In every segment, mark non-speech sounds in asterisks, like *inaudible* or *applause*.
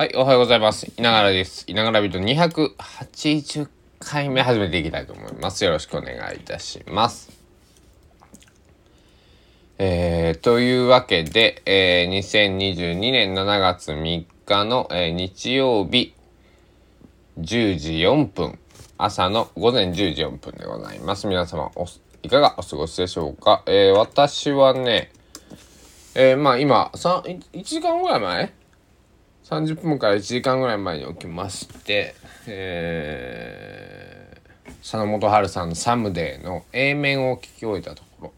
はい、おはようございます。稲柄です。稲柄ビート280回目始めていきたいと思います。よろしくお願いいたします。えー、というわけで、えー、2022年7月3日の、えー日曜日10時4分、朝の午前10時4分でございます。皆様お、いかがお過ごしでしょうか？えー、私はね、えー、まあ今、1時間ぐらい前30分から1時間ぐらい前に起きまして、えー、佐野元春さんの「サムデー」の A 面を聞き終えたところ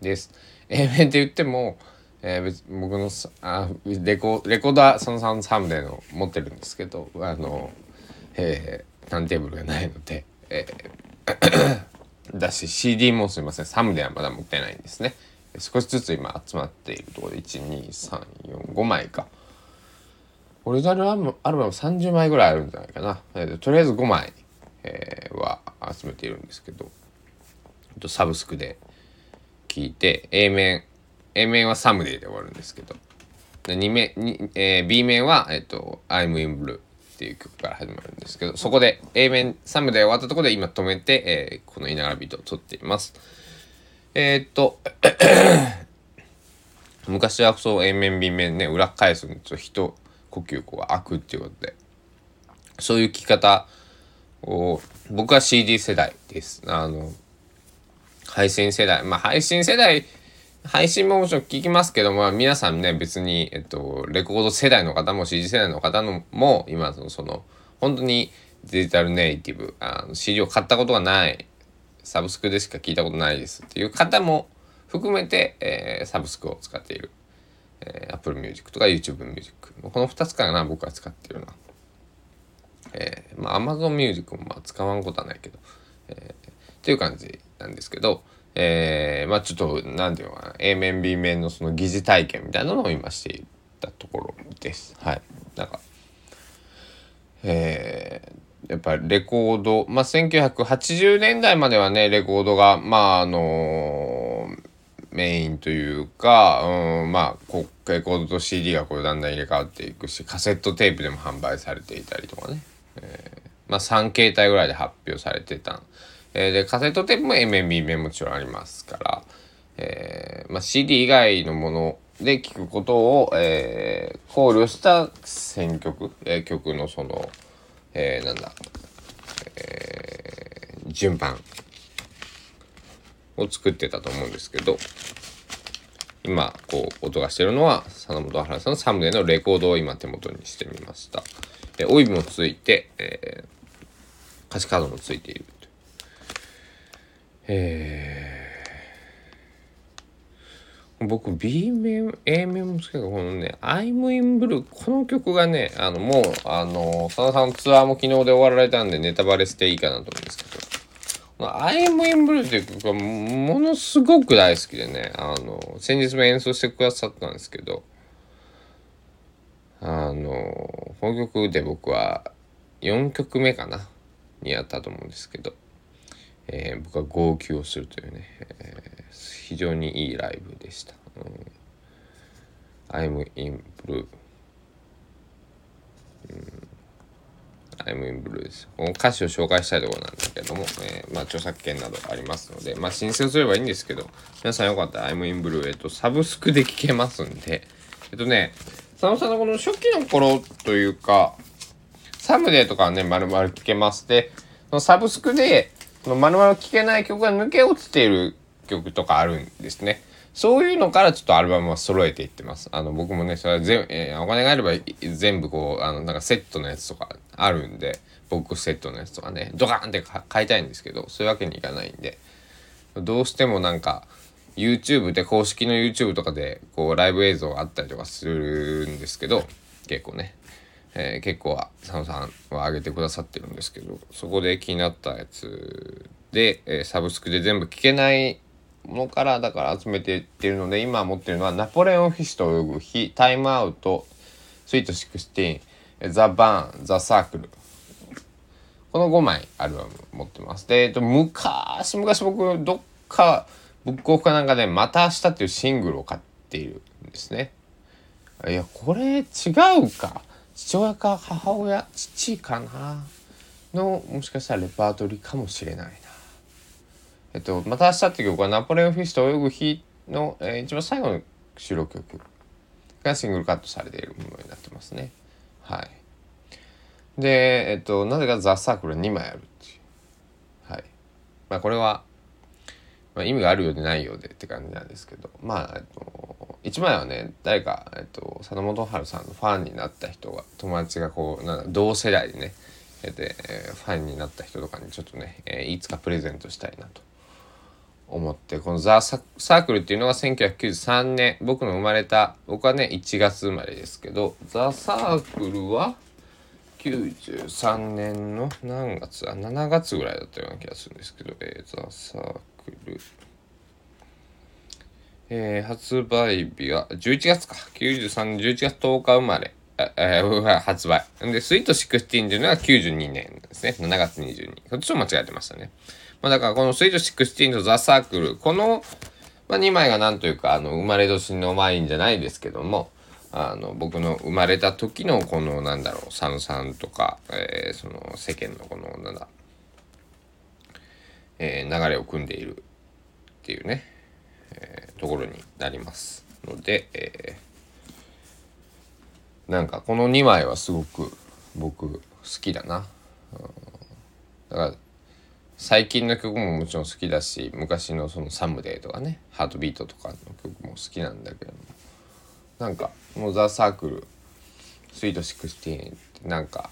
です。A 面って言っても、えー、僕のあレコレコーダー佐野さんの「サムデー」の持ってるんですけどあの、えー、ターンテーブルがないので、えー、*coughs* だし CD もすいませんサムデーはまだ持ってないんですね。少しずつ今集まっているところで12345枚か。オリジナルアルバムアルバム30枚ぐらいあるんじゃないかな。えーとりあえず5枚、えーは集めているんですけど、とサブスクで聞いて、A 面、A 面はサムデーで終わるんですけど、で2面に、えー B 面は、えっと、I'm in Blue っていう曲から始まるんですけど、そこで A 面、サムデー終わったところで今止めて、えーこの稲柄ビートを撮っています。えーっと、*clears throat* 昔はそう A 面 B 面ね裏返すのと一呼吸こう開くっていうことで。そういう聞き方を僕は CD 世代です。あの配信世代。まあ配信世代配信ももちろん聞きますけども、まあ、皆さんね別に、えっと、レコード世代の方も CD 世代の方のも今のその本当にデジタルネイティブあの CD を買ったことがないサブスクでしか聞いたことないですっていう方も含めて、えーサブスクを使っている、えー Apple Music とか YouTube Music この2つかな僕は使っているな、えーまあ Amazon Music もまあ使わんことはないけど、えーっていう感じなんですけど、えーまあちょっとなんていうのかな。A 面 B 面のその疑似体験みたいなのを今していたところです。はい。なんか。えーやっぱりレコード、まあ、1980年代まではねレコードがまああのメインというか、うん、まあこレコードと CD がこうだんだん入れ替わっていくしカセットテープでも販売されていたりとかね、えーまあ3形態ぐらいで発表されてた、えーでカセットテープも M 面 B 面もちろんありますから、えーまあ、CD 以外のもので聴くことを、えー考慮した選曲、えー曲のその、えーなんだ、えー順番を作ってたと思うんですけど今こう音がしてるのは佐野元春さんのサムネのレコードを今手元にしてみました。えオイルもついて、えー歌詞カードもついているとえー僕 B 面 A 面も好きだけどこのね「I'm in Blue」この曲がねあのもうあの佐野さんのツアーも昨日で終わられたんでネタバレしていいかなと思うんですけどこの I'm in Blue っていう曲がものすごく大好きでねあの先日も演奏してくださったんですけどあのこの曲で僕は4曲目かなにやったと思うんですけど、えー僕は号泣をするというね、えー非常にいいライブでした。うん、I'm in blue、うん、I'm in blue です。この歌詞を紹介したいところなんだけども、えーまあ著作権などありますので、まあ申請すればいいんですけど、皆さんよかったら I'm in blue、えっと、サブスクで聴けますんで、えっとね、佐野さんのこの初期の頃というか、サムデーとかはね、丸々聴けます。で、そのサブスクで、その丸々聴けない曲が抜け落ちている曲とかあるんですね。そういうのからちょっとアルバムは揃えていってます。あの、僕もね、それは全、えーお金があれば全部こう、あの、なんかセットのやつとかあるんで、ボックスセットのやつとかね、ドカーンって買いたいんですけど、そういうわけにいかないんで、どうしてもなんか YouTube で公式の YouTube とかでこうライブ映像があったりとかするんですけど結構ね、えー結構は佐野さんは上げてくださってるんですけどそこで気になったやつで、えーサブスクで全部聞けないのからだから集めていってるので今持ってるのはナポレオンフィッシュと泳ぐ日タイムアウトスイート16ザ・バーンザ・サークルこの5枚アルバム持ってます。で、えっと、昔昔僕どっかブックオフかなんかで「また明日」っていうシングルを買っているんですね。いやこれ違うか父親か母親父かなのもしかしたらレパートリーかもしれないな。えっと「また明日」って曲はナポレオンフィッシュと泳ぐ日の、えー、一番最後の収録曲がシングルカットされているものになってますね。はい。で、えっと、なぜか The Circle 2枚あるっていう。はい。まあこれは、まあ、意味があるようでないようでって感じなんですけど、まあ、えっと、1枚はね、誰か、えっと、佐野元春さんのファンになった人が、友達がこう、なん同世代でね、で、えー、ファンになった人とかにちょっとね、えー、いつかプレゼントしたいなと思ってこのザ・サークルっていうのが1993年僕の生まれた僕はね1月生まれですけどザ・サークルは93年の何月あ7月ぐらいだったような気がするんですけど、えー、ザ・サークルえー、発売日は11月か93年11月10日生まれえー、発売。で、スイート16っていうのが92年ですね。7月22日。こっちも間違えてましたね。まあ、だからこのスイート16とザ・サークル、この、まあ、2枚がなんというか、あの、生まれ年のワインじゃないですけども、あの、僕の生まれた時のこの、なんだろう、三々とか、えー、その世間のこの、なんだ、えー、流れを組んでいるっていうね、えー、ところになりますので、えー、なんかこの2枚はすごく僕好きだな。うん、だから最近の曲ももちろん好きだし昔のその「サムデー」とかね「ハートビート」とかの曲も好きなんだけどもなんかもう「ザ・サークル」「スイート16」ってなんか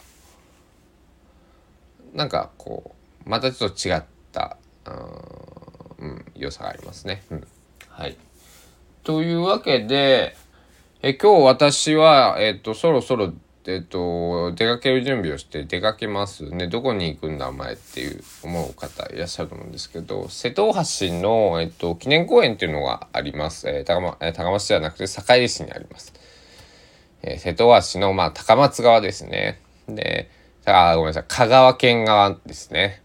なんかこうまたちょっと違ったうん、良さがありますね。うん、はいというわけでえ今日私は、えっと、そろそろえっと、出かける準備をして出かけますね。どこに行くんだお前っていう思う方いらっしゃると思うんですけど、瀬戸大橋の、えっと、記念公園っていうのがあります。えー、高松、え、高松市ではなくて堺市にあります。えー、瀬戸大橋の、まあ、高松側ですね。で、あ、ごめんなさい、香川県側ですね。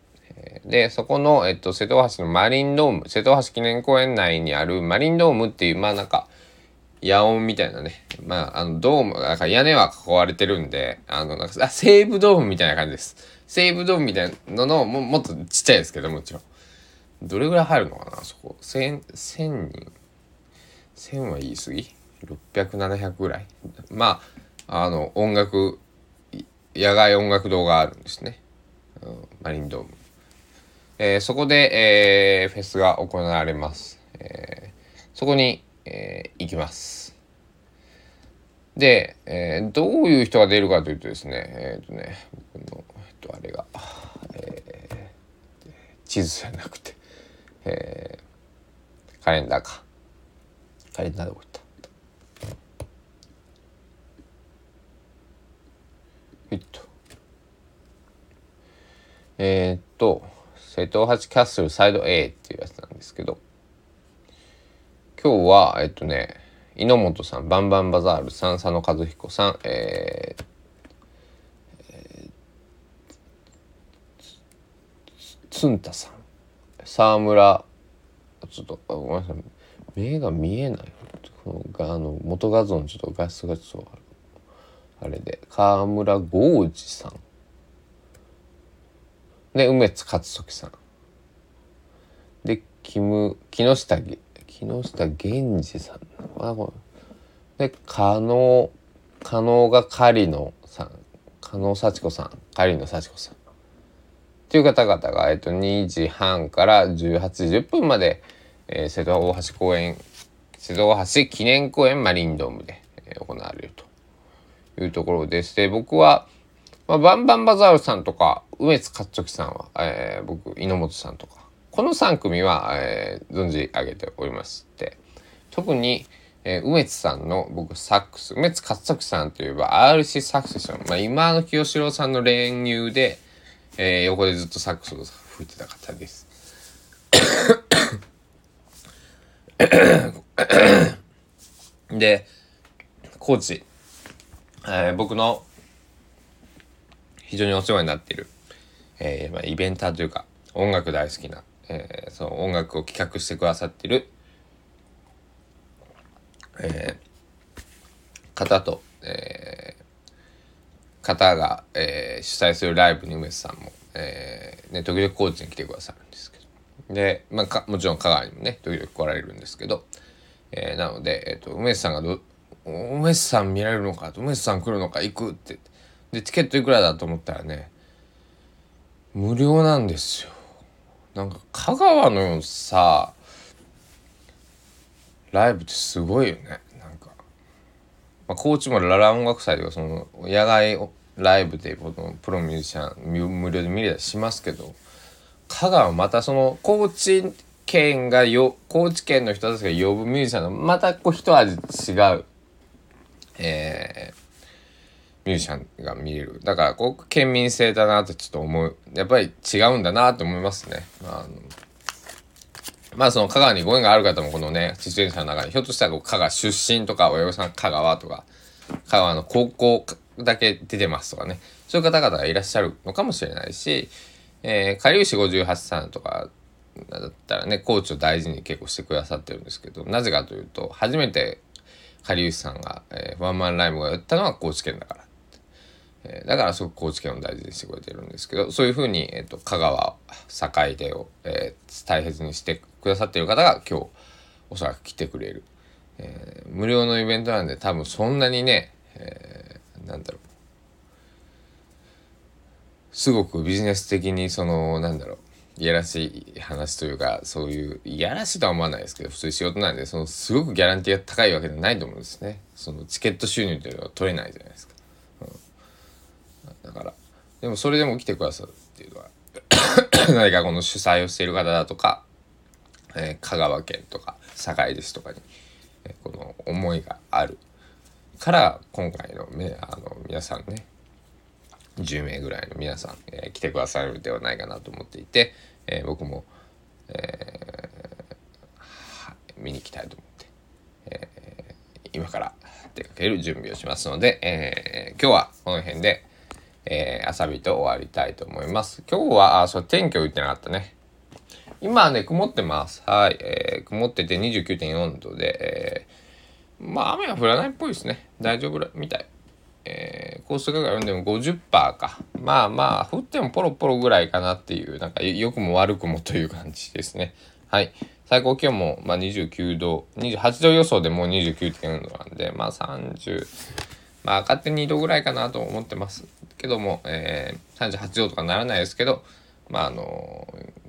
で、そこの、えっと、瀬戸大橋のマリンドーム、瀬戸大橋記念公園内にあるマリンドームっていう、まあなんか、野音みたいなね。まあ、あの、ドーム、なんか屋根は囲われてるんで、あの、なんか、あ、西武ドームみたいな感じです。西武ドームみたいなのの、ももっとちっちゃいですけど、もちろん。どれぐらい入るのかな、そこ。千、千人。千は言い過ぎ ?600、700ぐらい？まあ、あの、音楽、野外音楽堂があるんですね。うん、マリンドーム。えー、そこで、えー、フェスが行われます。えー、そこに、えー、行きます。で、えー、どういう人が出るかというとですね、えっ、ー、とね、僕の、えっ、と、あれが、えー、地図じゃなくて、えー、カレンダーか。カレンダーどこ行った？えっと。えー、っと、瀬戸八キャッスルサイド A っていうやつなんですけど、今日は、えっとね、猪本さん、バンバンバザールさん、佐野和彦さん、えー、えつんたさん、沢村、ちょっと、ごめんなさい、目が見えない。このあの元画像のちょっと画質がちょっとあれで、川村豪二さん。で、梅津勝時さん。で、キム、木下木下源氏さんはこれで加納加納が狩野さん加納幸子さん狩野幸子さんっていう方々が、えっと、2時半から18時10分まで、えー、瀬戸大橋公園瀬戸大橋記念公園マリンドームで、えー、行われるというところです。で僕は、まあ、バンバンバザールさんとか梅津勝時さんは、えー、僕猪本さんとかこの3組は、えー、存じ上げておりまして特に、えー、梅津さんの僕サックス梅津勝作さんといえば RC サックスション、まあ、今の清志郎さんの練乳で、えー、横でずっとサックスを吹いてた方です。でコーチ、えー、僕の非常にお世話になっている、えーまあ、イベンターというか音楽大好きなえー、その音楽を企画してくださってる、えー、方と、えー、方が、えー、主催するライブに梅津さんも、えーね、時々高知に来てくださるんですけど。で、まあ、かもちろん香川にもね時々来られるんですけど、えー、なので、えーと、梅津さんがど「梅津さん見られるのか」「梅津さん来るのか行く」って。でチケットいくらだと思ったらね無料なんですよ。なんか香川のさライブってすごいよね。なんか、まあ、高知もララ音楽祭ではその野外ライブでこのプロミュージシャン無料で見れたりしますけど香川またその高知県がよ高知県の人たちが呼ぶミュージシャンのまたこう一味違う、えー、ミュージシャンが見れる。だからこう県民性だなってちょっと思う。やっぱり違うんだなって思いますね。あのまあその香川にご縁がある方もこのね出演者の中にひょっとしたら香川出身とか親御さん香川とか香川の高校だけ出てますとかね。そういう方々がいらっしゃるのかもしれないし、えー、かりゆし58さんとかだったらねコーチを大事に結構してくださってるんですけどなぜかというと初めてかりゆしさんが、えー、ワンマンライブをやったのは高知県だから。えー、だからすごく高知県を大事にしてくれてるんですけどそういうふうに、えーと、香川坂出を、えー、大切にしてくださってる方が今日おそらく来てくれる、えー、無料のイベントなんで多分そんなにね、えー、なんだろう。すごくビジネス的にそのなんだろう。いやらしい話というかそういういやらしいとは思わないですけど普通仕事なんでそのすごくギャランティーが高いわけではないと思うんですね。そのチケット収入というのは取れないじゃないですか。でもそれでも来てくださるっていうのは *coughs* 何かこの主催をしている方だとか、えー、香川県とか堺ですとかに、えー、この思いがあるから今回の,、ね、あの皆さんね10名ぐらいの皆さん、えー、来てくださるではないかなと思っていて、えー、僕も、えー、見に行きたいと思って、えー、今から出かける準備をしますので、えー、今日はこの辺で。えー、遊びと終わりたいと思います。今日は、あ、そう、天気を言ってなかったね。今はね、曇ってます。はい。えー、曇ってて29.4度で、えー、まあ雨は降らないっぽいですね。大丈夫みたい。えー、降水確率読んでも50%か。まあまあ、降ってもポロポロぐらいかなっていう、なんか良くも悪くもという感じですね。はい。最高気温も、まあ、29度、28度予想でもう29.4度なんで、まあ30、まあ、勝手に2度ぐらいかなと思ってます。けども、えー、38度とかならないですけど、まあ、あの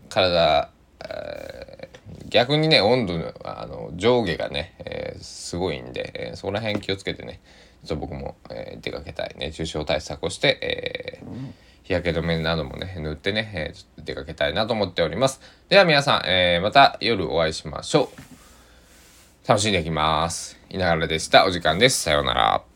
体、えー、逆にね、温度のあの上下がね、えー、すごいんで、えー、そこら辺気をつけてね、ちょっと僕も、えー、出かけたい熱中症対策をして、えー、日焼け止めなどもね、塗ってね、えー、ちょっと出かけたいなと思っております。では皆さん、えー、また夜お会いしましょう。楽しんでいきます。いながらでした。お時間です。さようなら。